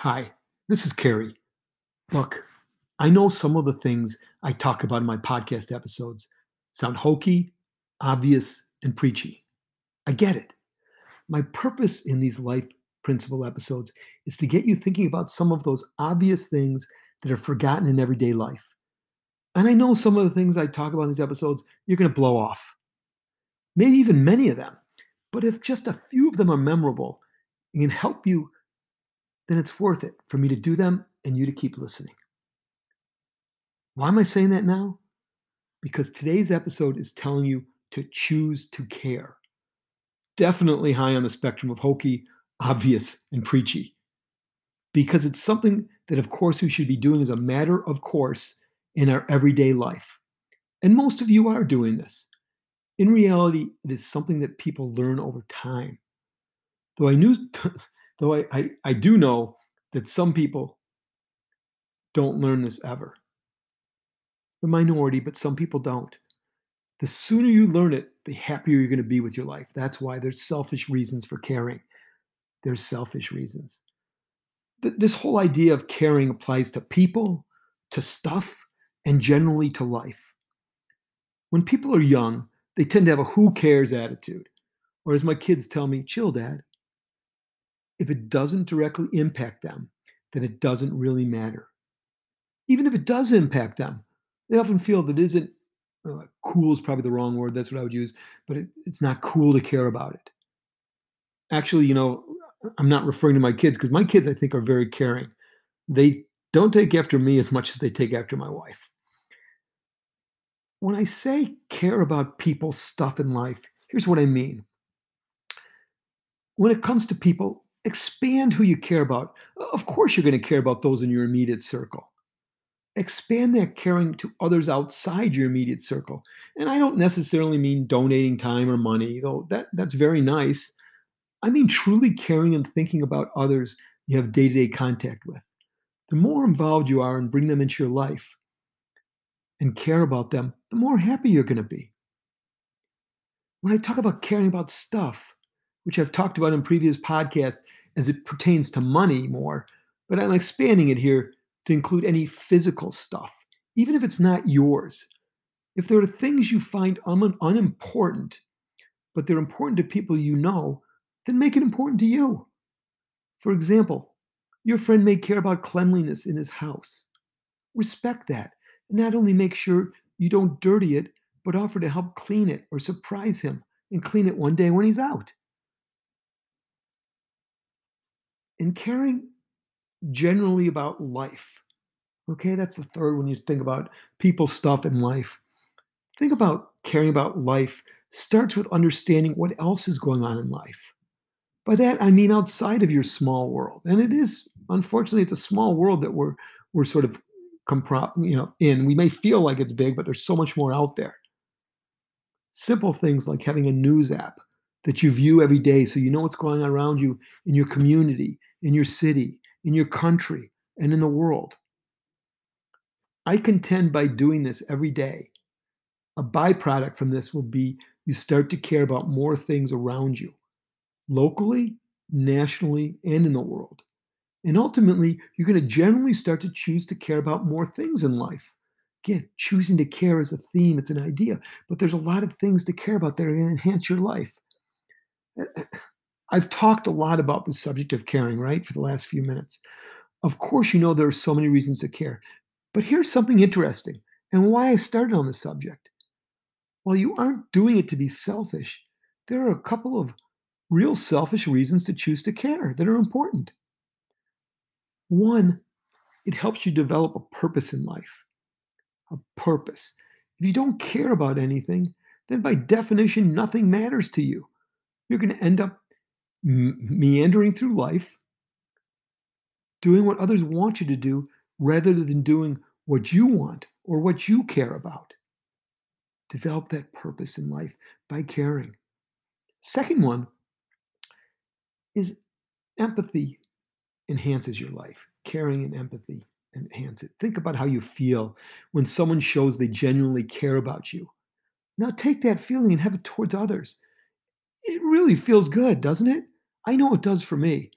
Hi, this is Kerry. Look, I know some of the things I talk about in my podcast episodes sound hokey, obvious, and preachy. I get it. My purpose in these life principle episodes is to get you thinking about some of those obvious things that are forgotten in everyday life. And I know some of the things I talk about in these episodes you're going to blow off. Maybe even many of them. But if just a few of them are memorable and can help you then it's worth it for me to do them and you to keep listening. Why am I saying that now? Because today's episode is telling you to choose to care. Definitely high on the spectrum of hokey, obvious, and preachy. Because it's something that, of course, we should be doing as a matter of course in our everyday life. And most of you are doing this. In reality, it is something that people learn over time. Though I knew Though I, I, I do know that some people don't learn this ever. The minority, but some people don't. The sooner you learn it, the happier you're going to be with your life. That's why there's selfish reasons for caring. There's selfish reasons. this whole idea of caring applies to people, to stuff, and generally to life. When people are young, they tend to have a who cares attitude. Or as my kids tell me, chill, dad if it doesn't directly impact them, then it doesn't really matter. Even if it does impact them, they often feel that isn't uh, cool is probably the wrong word. That's what I would use, but it, it's not cool to care about it. Actually, you know, I'm not referring to my kids because my kids, I think, are very caring. They don't take after me as much as they take after my wife. When I say care about people, stuff in life, here's what I mean. When it comes to people, Expand who you care about. Of course, you're going to care about those in your immediate circle. Expand that caring to others outside your immediate circle. And I don't necessarily mean donating time or money, though that, that's very nice. I mean truly caring and thinking about others you have day to day contact with. The more involved you are and bring them into your life and care about them, the more happy you're going to be. When I talk about caring about stuff, which I've talked about in previous podcasts, as it pertains to money more, but I'm expanding it here to include any physical stuff, even if it's not yours. If there are things you find un- unimportant, but they're important to people you know, then make it important to you. For example, your friend may care about cleanliness in his house. Respect that, and not only make sure you don't dirty it, but offer to help clean it or surprise him and clean it one day when he's out. And caring generally about life. Okay, that's the third when you think about people, stuff, and life. Think about caring about life starts with understanding what else is going on in life. By that I mean outside of your small world, and it is unfortunately it's a small world that we're we're sort of compro- you know in. We may feel like it's big, but there's so much more out there. Simple things like having a news app that you view every day so you know what's going on around you in your community, in your city, in your country, and in the world. I contend by doing this every day, a byproduct from this will be you start to care about more things around you, locally, nationally, and in the world. And ultimately, you're going to generally start to choose to care about more things in life. Again, choosing to care is a theme, it's an idea, but there's a lot of things to care about that are going to enhance your life. I've talked a lot about the subject of caring, right, for the last few minutes. Of course, you know there are so many reasons to care. But here's something interesting and why I started on the subject. While you aren't doing it to be selfish, there are a couple of real selfish reasons to choose to care that are important. One, it helps you develop a purpose in life. A purpose. If you don't care about anything, then by definition, nothing matters to you you're going to end up meandering through life, doing what others want you to do rather than doing what you want or what you care about. Develop that purpose in life by caring. Second one is empathy enhances your life. Caring and empathy enhance it. Think about how you feel when someone shows they genuinely care about you. Now take that feeling and have it towards others it really feels good, doesn't it? I know it does for me.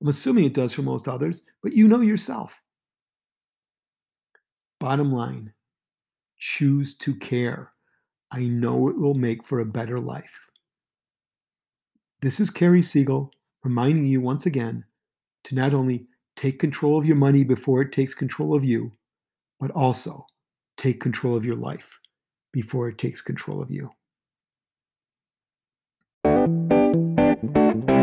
I'm assuming it does for most others, but you know yourself. Bottom line choose to care. I know it will make for a better life. This is Kerry Siegel reminding you once again to not only take control of your money before it takes control of you, but also take control of your life before it takes control of you. Thank you.